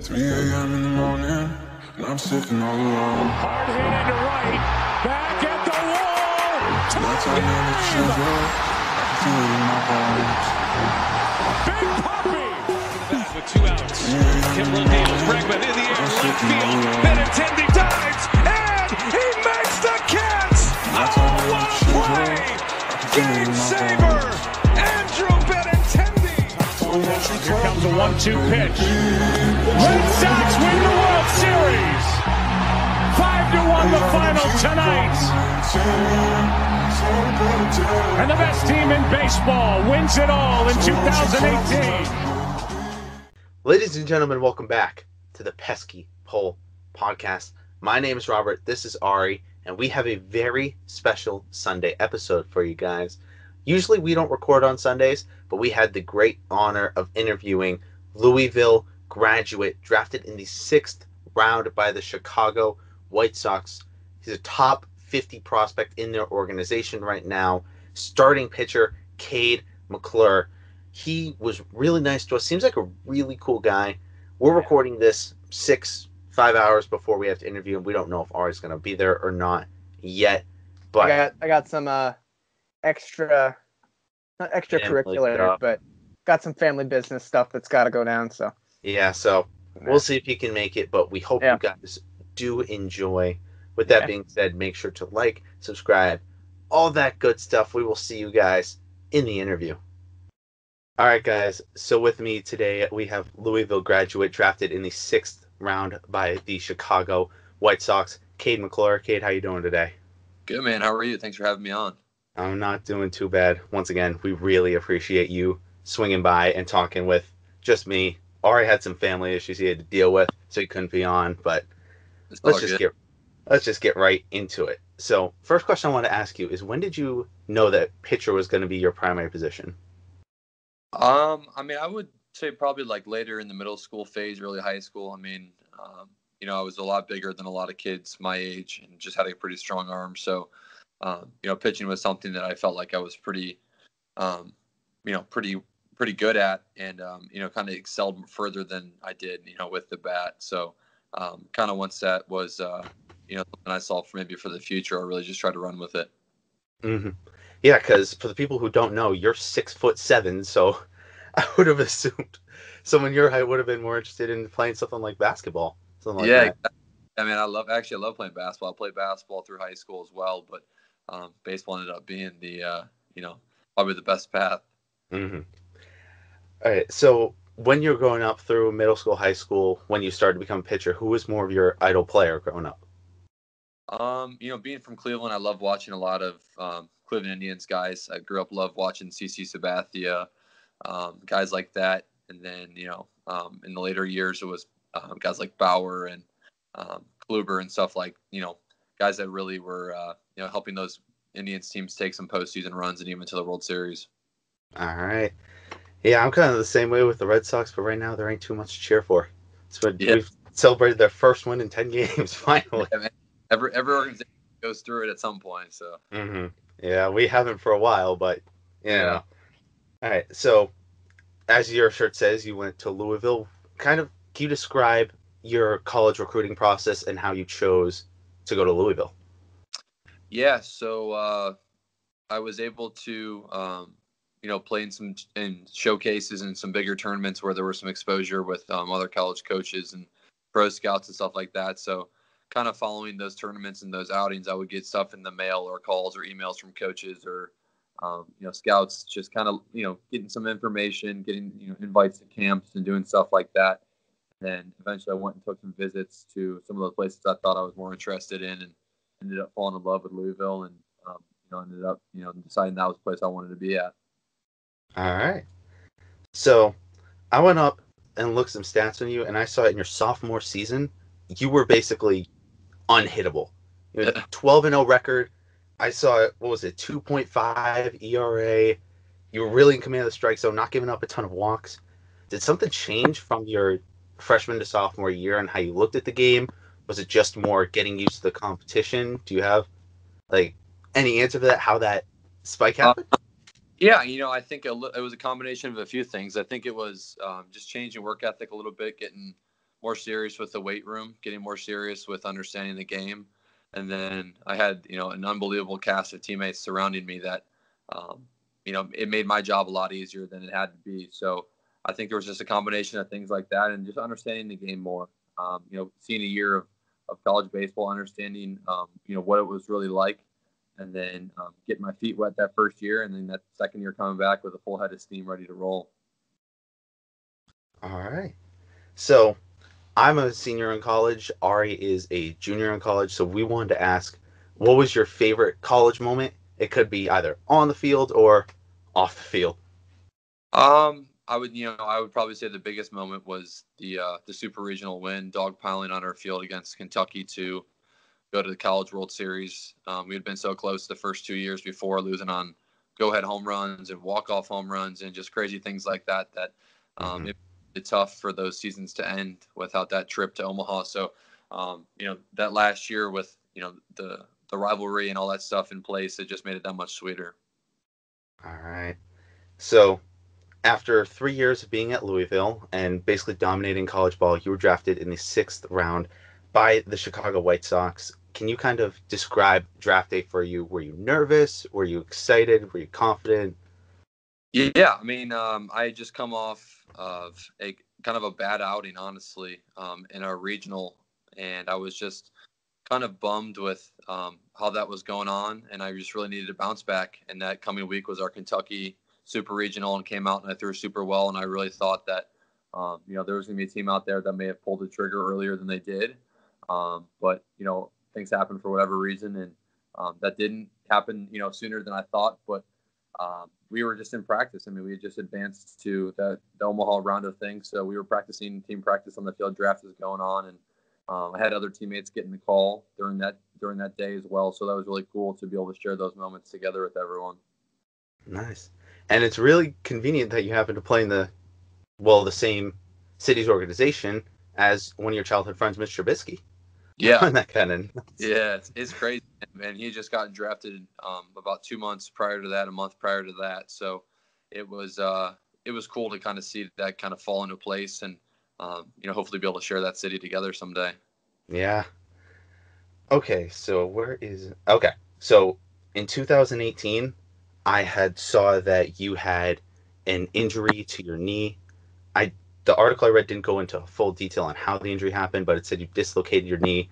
3 a.m. in the morning, and I'm sitting all alone. Hard hit into right. Back at the wall. That's how I know that. I can feel it in my bones. Big Papi. back with two outs. Kimbrel deals. Bregman in the air, I'm left field. alone. Benintendi dives, and he makes the catch. That's how I Oh, know what a play! there. I can feel it Game saver, bones. Andrew Benintendi. Here comes a one-two pitch. Red Sox win the World Series. Five to one, the final tonight. And the best team in baseball wins it all in 2018. Ladies and gentlemen, welcome back to the Pesky Pole Podcast. My name is Robert, this is Ari, and we have a very special Sunday episode for you guys. Usually we don't record on Sundays, but we had the great honor of interviewing Louisville graduate drafted in the sixth round by the Chicago White Sox. He's a top 50 prospect in their organization right now. Starting pitcher, Cade McClure. He was really nice to us. Seems like a really cool guy. We're recording this six, five hours before we have to interview him. We don't know if Ari's going to be there or not yet. But I got I got some uh extra not extracurricular, stuff. but got some family business stuff that's got to go down. So yeah, so we'll see if he can make it. But we hope Yeah. you guys do enjoy. With that Yeah. being said, make sure to like, subscribe, all that good stuff. We will see you guys in the interview. All right, guys. So with me today, we have Louisville graduate drafted in the sixth round by the Chicago White Sox, Cade McClure. Cade, how you doing today? Good man. How are you? Thanks for having me on. I'm not doing too bad. Once again, we really appreciate you swinging by and talking with just me. Ari had some family issues he had to deal with, so he couldn't be on. But It's let's just good. get let's just get right into it. So, first question I want to ask you is when did you know that pitcher was going to be your primary position? Um, I mean, I would say probably like later in the middle school phase, early high school. I mean, um, you know, I was a lot bigger than a lot of kids my age and just had a pretty strong arm. So, um, you know, pitching was something that I felt like I was pretty, um, you know, pretty pretty good at, and um, you know, kind of excelled further than I did, you know, with the bat. So, um, kind of once that was, uh, you know, something I saw for maybe for the future, I really just tried to run with it. Mm-hmm. Yeah, because for the people who don't know, you're six foot seven, so I would have assumed someone your height would have been more interested in playing something like basketball, something like yeah, that. exactly. I mean, I love actually I love playing basketball. I played basketball through high school as well, but um, baseball ended up being the uh, you know probably the best path. Mm-hmm. All right. So when you're growing up through middle school, high school, when you started to become a pitcher, who was more of your idol player growing up? Um, you know, being from Cleveland, I love watching a lot of um, Cleveland Indians guys. I grew up love watching CC Sabathia, um, guys like that. And then you know, um, in the later years, it was um, guys like Bauer and um, Kluber and stuff like you know, guys that really were uh, you know helping those Indians teams take some postseason runs and even to the World Series. All right. Yeah, I'm kind of the same way with the Red Sox, but right now there ain't too much to cheer for. So Yeah. we've celebrated their first win in ten games finally. Yeah, man. Every every organization goes through it at some point. So hmm Yeah, we haven't for a while, but you Yeah. know. All right. So, as your shirt says, you went to Louisville. Kind of, can you describe your college recruiting process and how you chose to go to Louisville? yeah, so uh, I was able to um, you know play in some in showcases and some bigger tournaments where there was some exposure with um, other college coaches and pro scouts and stuff like that. So kind of following those tournaments and those outings, I would get stuff in the mail or calls or emails from coaches or um, you know scouts, just kind of you know getting some information, getting you know invites to camps and doing stuff like that. And eventually, I went and took some visits to some of those places I thought I was more interested in, and ended up falling in love with Louisville, and um, you know ended up you know deciding that was the place I wanted to be at. All right. So, I went up and looked some stats on you, and I saw it in your sophomore season. You were basically unhittable. You had a 12 and 0 record. I saw it. What was it? 2.5 ERA. You were really in command of the strike zone, not giving up a ton of walks. Did something change from your freshman to sophomore year and how you looked at the game? Was it just more getting used to the competition? Do you have like any answer for that? How that spike happened? Yeah, you know, I think it was a combination of a few things. I think it was um, just changing work ethic a little bit, getting more serious with the weight room, getting more serious with understanding the game, and then I had you know an unbelievable cast of teammates surrounding me that, um, you know, it made my job a lot easier than it had to be. So I think there was just a combination of things like that and just understanding the game more. Um, you know, seeing a year of, of college baseball, understanding um, you know what it was really like, and then um, getting my feet wet that first year, and then that second year coming back with a full head of steam ready to roll. All right. So I'm a senior in college. Ari is a junior in college. So we wanted to ask, what was your favorite college moment? It could be either on the field or off the field. Um, I would, you know, I would probably say the biggest moment was the uh, the super regional win, dogpiling on our field against Kentucky to go to the College World Series. Um, we had been so close the first two years before, losing on go ahead home runs and walk off home runs and just crazy things like that. That um, mm-hmm. it, it's tough for those seasons to end without that trip to Omaha. So, um, you know, that last year with you know the the rivalry and all that stuff in place, it just made it that much sweeter. All right. So, after three years of being at Louisville and basically dominating college ball, you were drafted in the sixth round by the Chicago White Sox. Can you kind of describe draft day for you? Were you nervous? Were you excited? Were you confident? Yeah, I mean, um, I just come off of a kind of a bad outing, honestly, um, in our regional, and I was just kind of bummed with um, how that was going on, and I just really needed to bounce back. And that coming week was our Kentucky Super Regional, and came out and I threw super well, and I really thought that um, you know there was going to be a team out there that may have pulled the trigger earlier than they did, um, but you know things happened for whatever reason, and um, that didn't happen you know sooner than I thought, but um, we were just in practice. I mean, we had just advanced to the, the, Omaha round of things, so we were practicing team practice on the field. Draft was going on, and um, I had other teammates getting the call during that during that day as well. So that was really cool to be able to share those moments together with everyone. Nice, and it's really convenient that you happen to play in the well the same city's organization as one of your childhood friends, Mr. Trubisky. Yeah, that kind of yeah, it's, it's crazy, man. He just got drafted um, about two months prior to that, a month prior to that. So it was uh, it was cool to kind of see that kind of fall into place, and um, you know, hopefully be able to share that city together someday. Yeah. Okay, so where is okay? So in 2018, I had saw that you had an injury to your knee. I the article I read didn't go into full detail on how the injury happened, but it said you dislocated your knee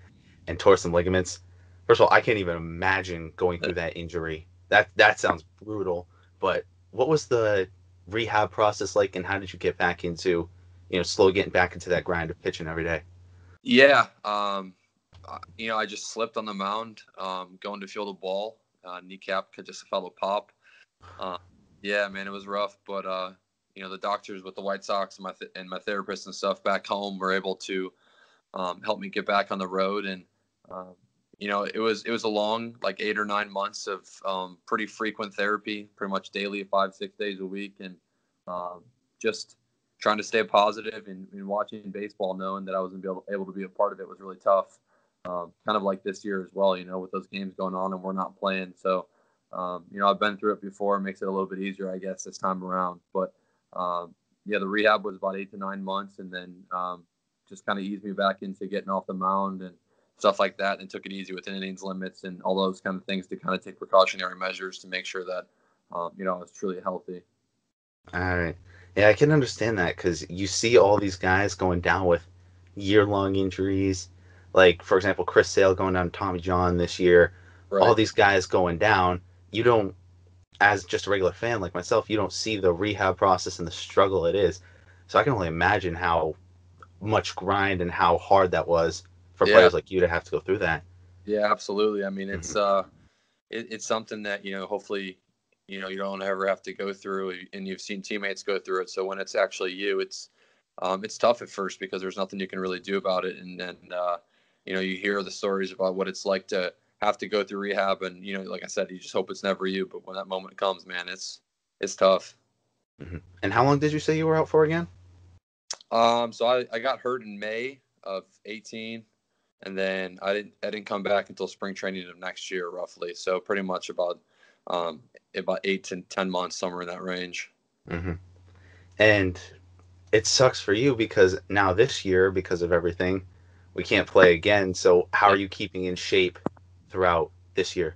and tore some ligaments. First of all, I can't even imagine going through that injury. That that sounds brutal. But what was the rehab process like, and how did you get back into, you know, slowly getting back into that grind of pitching every day? Yeah, um, you know, I just slipped on the mound um, going to field a ball. Uh, kneecap could just fell a pop. Uh, yeah, man, it was rough, but uh, you know the doctors with the White Sox and my th- and my therapist and stuff back home were able to um, help me get back on the road. And um, you know it was it was a long like eight or nine months of um, pretty frequent therapy pretty much daily five six days a week. And um, just trying to stay positive and, and, watching baseball knowing that I wasn't able, able to be a part of it was really tough um, kind of like this year as well you know with those games going on and we're not playing. So um, you know I've been through it before it makes it a little bit easier I guess this time around but um, yeah, the rehab was about eight to nine months, and then um, just kind of eased me back into getting off the mound and stuff like that, and took it easy within innings limits and all those kind of things to kind of take precautionary measures to make sure that um, you know I was truly healthy. All right, yeah, I can understand that because you see all these guys going down with year-long injuries, like for example Chris Sale going down Tommy John this year. Right. All these guys going down. You don't as just a regular fan like myself, you don't see the rehab process and the struggle it is. So I can only imagine how much grind and how hard that was for yeah. players like you to have to go through that. Yeah, absolutely. I mean, it's mm-hmm. uh, it, it's something that you know, hopefully, you know, you don't ever have to go through, and you've seen teammates go through it. So when it's actually you, it's um, it's tough at first because there's nothing you can really do about it, and then uh, you know, you hear the stories about what it's like to have to go through rehab and you know like i said you just hope it's never you but when that moment comes man it's it's tough mm-hmm. and how long did you say you were out for again um so i, I got hurt in may of 18 and then i didn't i didn't come back until spring training of next year roughly so pretty much about um about eight to ten months somewhere in that range mm-hmm. and it sucks for you because now this year, because of everything, we can't play again. So how are you keeping in shape throughout this year?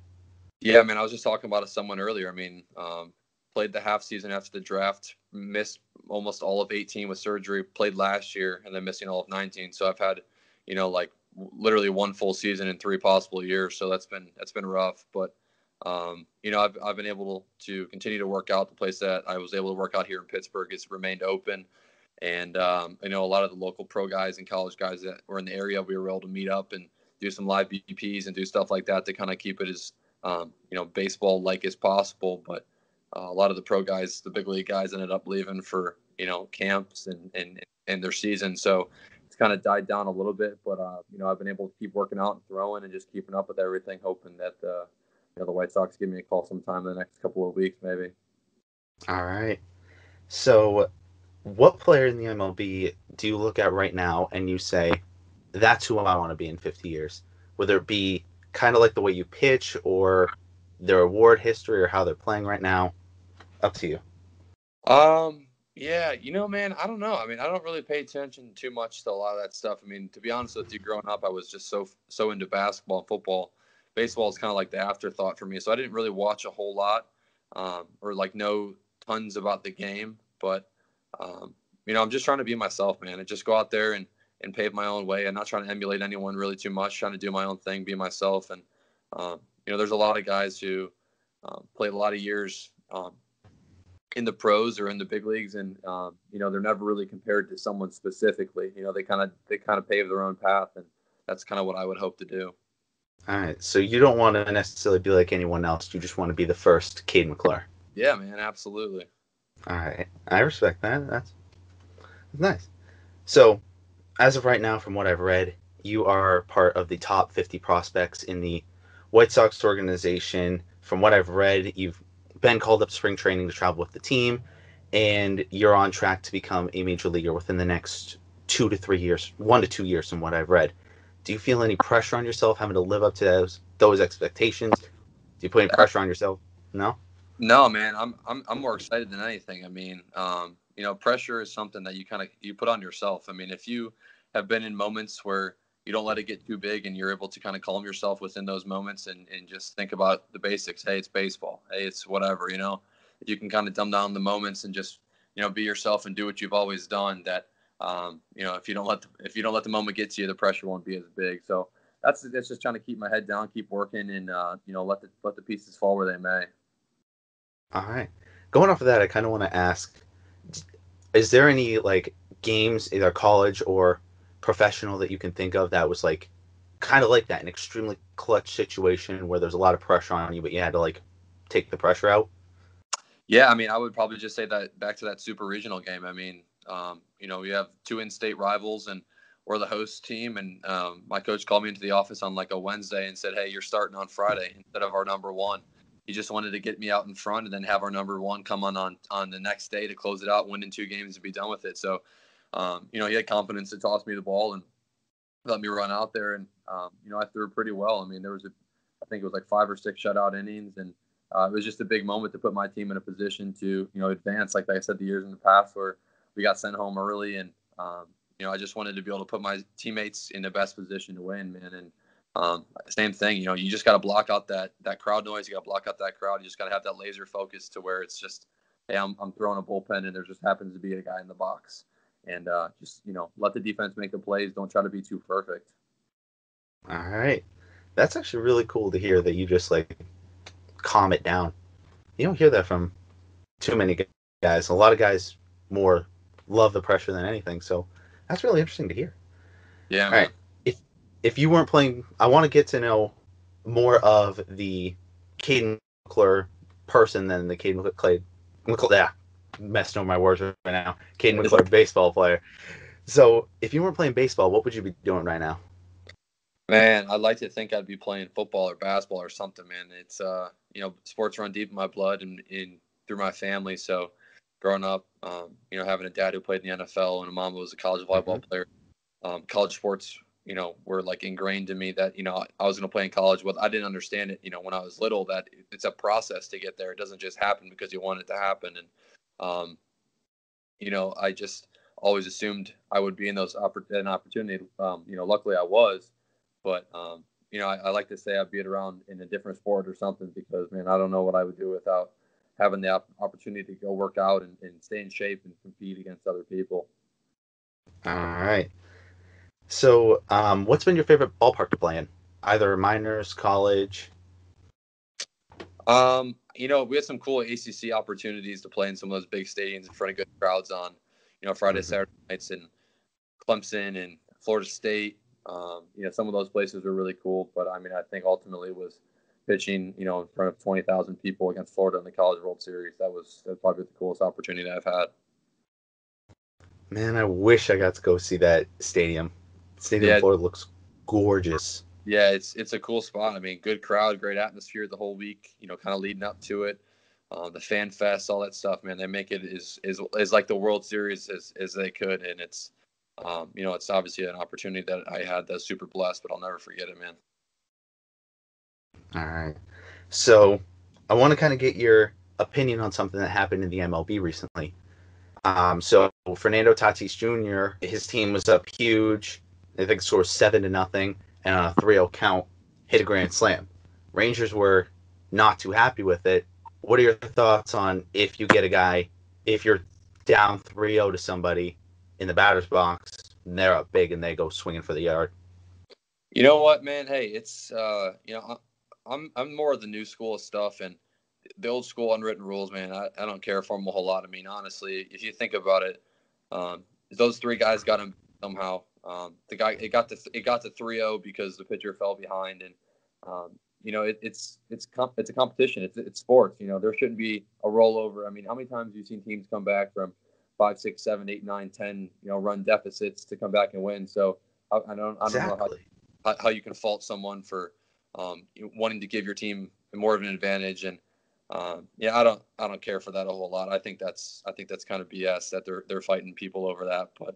Yeah, I mean, I was just talking about someone earlier. I mean, um, played the half season after the draft, missed almost all of 18 with surgery, played last year, and then missing all of 19. So I've had, you know, like literally one full season in three possible years. So that's been that's been rough. But um, you know, I've I've been able to continue to work out. The place that I was able to work out here in Pittsburgh has remained open. And um, I know a lot of the local pro guys and college guys that were in the area, we were able to meet up and do some live BPs and do stuff like that to kind of keep it as um, you know baseball like as possible. But uh, a lot of the pro guys, the big league guys, ended up leaving for you know camps and and and their season. So it's kind of died down a little bit. But uh, you know I've been able to keep working out and throwing and just keeping up with everything, hoping that uh, you know the White Sox give me a call sometime in the next couple of weeks, maybe. All right. So, what player in the MLB do you look at right now and you say, that's who I want to be in 50 years? Whether it be kind of like the way you pitch or their award history or how they're playing right now. Up to you. Um, yeah, you know, man, I don't know. I mean, I don't really pay attention too much to a lot of that stuff. I mean, to be honest with you, growing up, I was just so so into basketball and football. Baseball is kind of like the afterthought for me, so I didn't really watch a whole lot um, or like know tons about the game. But um, you know, I'm just trying to be myself, man, and just go out there and and pave my own way. I'm not trying to emulate anyone really too much. Trying to do my own thing, be myself, and um, you know, there's a lot of guys who um, played a lot of years um, in the pros or in the big leagues, and um, you know, they're never really compared to someone specifically. You know, they kind of they kind of pave their own path, and that's kind of what I would hope to do. All right, so you don't want to necessarily be like anyone else. You just want to be the first Cade McClure. Yeah, man, absolutely. All right, I respect that. That's, that's nice. So, as of right now, from what I've read, you are part of the top 50 prospects in the White Sox organization. From what I've read, you've been called up spring training to travel with the team, and you're on track to become a major leaguer within the next two to three years, one to two years, from what I've read. Do you feel any pressure on yourself having to live up to those those expectations? Do you put any pressure on yourself? No. No, man, I'm I'm I'm more excited than anything. I mean, um, you know, pressure is something that you kind of you put on yourself. I mean, if you have been in moments where you don't let it get too big and you're able to kind of calm yourself within those moments and, and just think about the basics. Hey, it's baseball. Hey, it's whatever, you know. If you can kind of dumb down the moments and just, you know, be yourself and do what you've always done, that um, you know, if you don't let the, if you don't let the moment get to you, the pressure won't be as big. So that's that's just trying to keep my head down, keep working, and uh, you know, let the let the pieces fall where they may. All right. Going off of that, I kind of want to ask: Is there any like games, either college or professional, that you can think of that was like kind of like that, an extremely clutch situation where there's a lot of pressure on you, but you had to like take the pressure out? Yeah, I mean, I would probably just say that back to that super regional game. I mean, um, you know, we have two in-state rivals, and we're the host team. And um, my coach called me into the office on like a Wednesday and said, "Hey, you're starting on Friday instead of our number one." He just wanted to get me out in front and then have our number one come on on, on the next day to close it out, win in two games, and be done with it. So, um, you know, he had confidence to toss me the ball and let me run out there, and um, you know, I threw pretty well. I mean, there was a, I think it was like five or six shutout innings, and uh, it was just a big moment to put my team in a position to you know advance. Like, I said, the years in the past where we got sent home early, and um, you know I just wanted to be able to put my teammates in the best position to win, man. And um, same thing, you know, you just got to block out that that crowd noise. You got to block out that crowd. You just got to have that laser focus to where it's just, hey, I'm I'm throwing a bullpen, and there just happens to be a guy in the box, and uh, just you know let the defense make the plays. Don't try to be too perfect. All right, that's actually really cool to hear that you just like calm it down. You don't hear that from too many guys. A lot of guys more love the pressure than anything. So that's really interesting to hear. Yeah. All right. If you weren't playing, I want to get to know more of the Caden McClure person than the Caden McClure. McClure yeah, messing up my words right now. Caden McClure, baseball player. So if you weren't playing baseball, what would you be doing right now? Man, I'd like to think I'd be playing football or basketball or something, man. It's uh, you know, sports run deep in my blood and in through my family. So growing up, um, you know, having a dad who played in the NFL and a mom who was a college volleyball mm-hmm. player, um, college sports, you know, were like ingrained in me that, you know, I was going to play in college. Well, I didn't understand it, you know, when I was little that it's a process to get there. It doesn't just happen because you want it to happen. And, um, you know, I just always assumed I would be in those oppor- an opportunity. Um, you know, luckily I was, but um, you know, I, I, like to say I'd be around in a different sport or something because man, I don't know what I would do without having the op- opportunity to go work out and, and stay in shape and compete against other people. All right. So, um, what's been your favorite ballpark to play in? Either minors, college. Um, you know, we had some cool ACC opportunities to play in some of those big stadiums in front of good crowds on, you know, Friday, mm-hmm. Saturday nights in Clemson and Florida State. Um, you know, some of those places were really cool, but I mean, I think ultimately was pitching, you know, in front of 20,000 people against Florida in the College World Series. That was, that was probably the coolest opportunity I've had. Man, I wish I got to go see that stadium. Stadium yeah. Florida looks gorgeous. Yeah, it's it's a cool spot. I mean, good crowd, great atmosphere the whole week. You know, kind of leading up to it, uh, the fan fest, all that stuff. Man, they make it as is is like the World Series as as they could, and it's um, you know, it's obviously an opportunity that I had that's super blessed, but I'll never forget it, man. All right. So I want to kind of get your opinion on something that happened in the MLB recently. Um, so Fernando Tatis Jr., his team was up huge. I think scored seven to nothing, and on a 3-0 count, hit a grand slam. Rangers were not too happy with it. What are your thoughts on if you get a guy, if you're down 3-0 to somebody in the batter's box, and they're up big and they go swinging for the yard? You know what, man? Hey, it's uh, you know, I'm I'm more of the new school of stuff and the old school unwritten rules, man. I, I don't care for them a whole lot. I mean, honestly, if you think about it, um, those three guys got him somehow. Um, the guy it got to it got to 3-0 because the pitcher fell behind, and um, you know it, it's it's comp- it's a competition. It's it's sports. You know there shouldn't be a rollover. I mean, how many times have you seen teams come back from five, six, seven, eight, nine, ten, you know, run deficits to come back and win? So I, I don't I don't exactly. know how, how you can fault someone for um, wanting to give your team more of an advantage. And um, yeah, I don't I don't care for that a whole lot. I think that's I think that's kind of BS that they're they're fighting people over that. But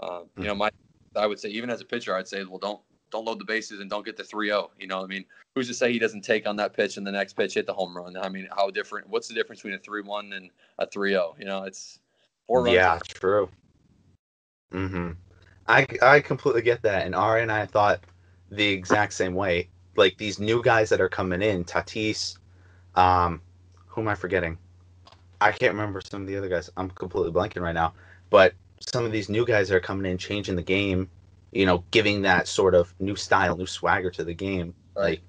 um, you know, my I would say even as a pitcher, I'd say well don't don't load the bases and don't get the 3-0. You know, I mean, who's to say he doesn't take on that pitch and the next pitch hit the home run? I mean, how different? What's the difference between a 3-1 and a 3-0? You know, it's four runs. Yeah, true. Mm-hmm. I I completely get that, and Ari and I thought the exact same way like these new guys that are coming in, Tatis, um, who am I forgetting? I can't remember some of the other guys. I'm completely blanking right now. But some of these new guys that are coming in, changing the game, you know, giving that sort of new style, new swagger to the game. Right. Like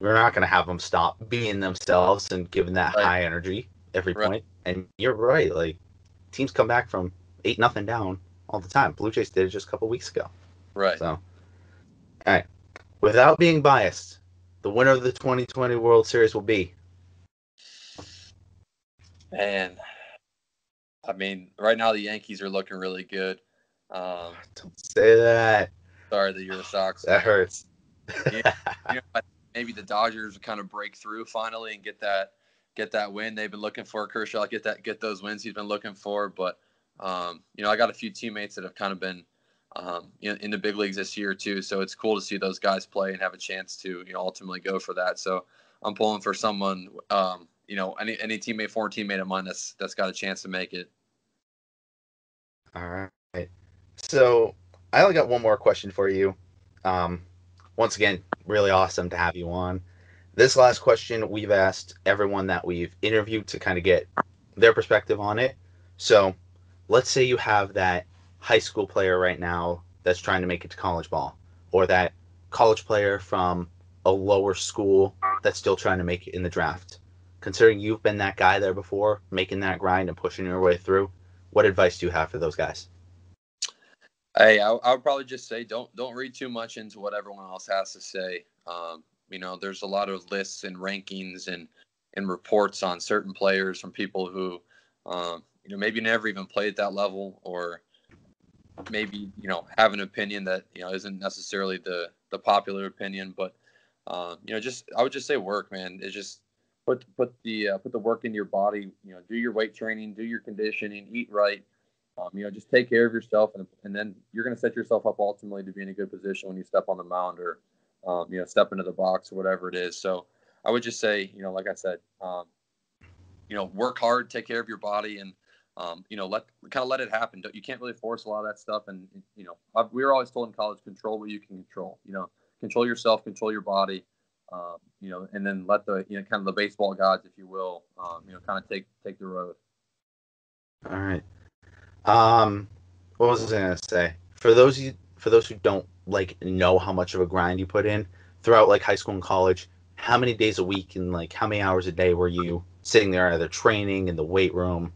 we're not going to have them stop being themselves and giving that right. high energy every right. point. And you're right. Like teams come back from eight nothing down all the time. Blue Jays did it just a couple weeks ago. Right. So, all right without being biased, the winner of the 2020 World Series will be? Man, I mean, right now the Yankees are looking really good. Um, Don't say that. Sorry that you're a Sox. That hurts. you know, maybe the Dodgers kind of break through finally and get that get that win they've been looking for. Kershaw get that get those wins he's been looking for. But um, you know, I got a few teammates that have kind of been um, in, in, the big leagues this year too. So it's cool to see those guys play and have a chance to you know ultimately go for that. So I'm pulling for someone, um, you know, any any teammate, former teammate of mine that's that's got a chance to make it. All right. So I only got one more question for you. Um, once again, really awesome to have you on. This last question we've asked everyone that we've interviewed to kind of get their perspective on it. So let's say you have that high school player right now that's trying to make it to college ball, or that college player from a lower school that's still trying to make it in the draft. Considering you've been that guy there before, making that grind and pushing your way through, what advice do you have for those guys? Hey, I, I would probably just say don't don't read too much into what everyone else has to say. Um, you know, there's a lot of lists and rankings and and reports on certain players from people who, um, you know, maybe never even played at that level or maybe you know have an opinion that you know isn't necessarily the the popular opinion, but um, you know just I would just say work, man. It's just put put the uh, put the work in your body. You know, do your weight training, do your conditioning, eat right. Um, you know, just take care of yourself, and and then you're going to set yourself up ultimately to be in a good position when you step on the mound or um, you know step into the box or whatever it is. So I would just say, you know, like I said, um, you know, work hard, take care of your body, and um, you know, let kind of let it happen. You can't really force a lot of that stuff. And you know, I've, we were always told in college, control what you can control. You know, control yourself, control your body. Um, you know, and then let the you know kind of the baseball gods, if you will, um, you know, kind of take take the road. All right. Um, what was I gonna say? For those you for those who don't like know how much of a grind you put in throughout like high school and college, how many days a week and like how many hours a day were you sitting there either training in the weight room,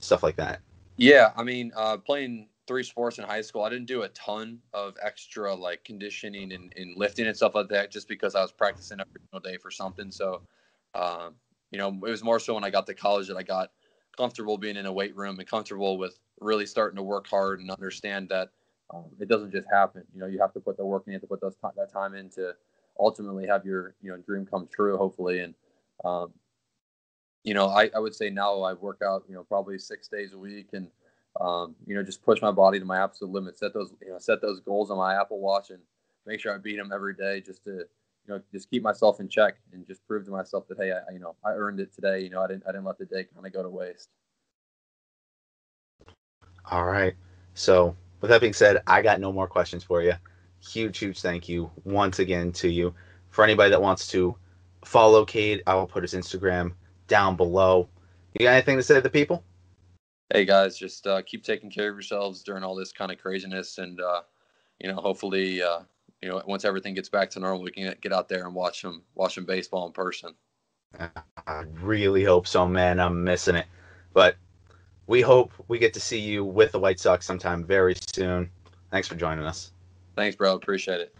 stuff like that? Yeah, I mean, uh, playing three sports in high school, I didn't do a ton of extra like conditioning and, and lifting and stuff like that, just because I was practicing every single day for something. So, um, you know, it was more so when I got to college that I got comfortable being in a weight room and comfortable with really starting to work hard and understand that um, it doesn't just happen. You know, you have to put the work and you have to put those t- that time in to ultimately have your you know dream come true, hopefully. And um, you know, I, I would say now I work out you know probably six days a week and um, you know just push my body to my absolute limit. Set those you know set those goals on my Apple Watch and make sure I beat them every day just to you know just keep myself in check and just prove to myself that hey I, you know I earned it today. You know I didn't I didn't let the day kind of go to waste. All right. So with that being said, I got no more questions for you. Huge, huge thank you once again to you. For anybody that wants to follow Cade, I will put his Instagram down below. You got anything to say to the people? Hey guys, just uh, keep taking care of yourselves during all this kind of craziness, and uh, you know, hopefully, uh, you know, once everything gets back to normal, we can get out there and watch them, watch them baseball in person. I really hope so, man. I'm missing it, but we hope we get to see you with the White Sox sometime very soon. Thanks for joining us. Thanks, bro. Appreciate it.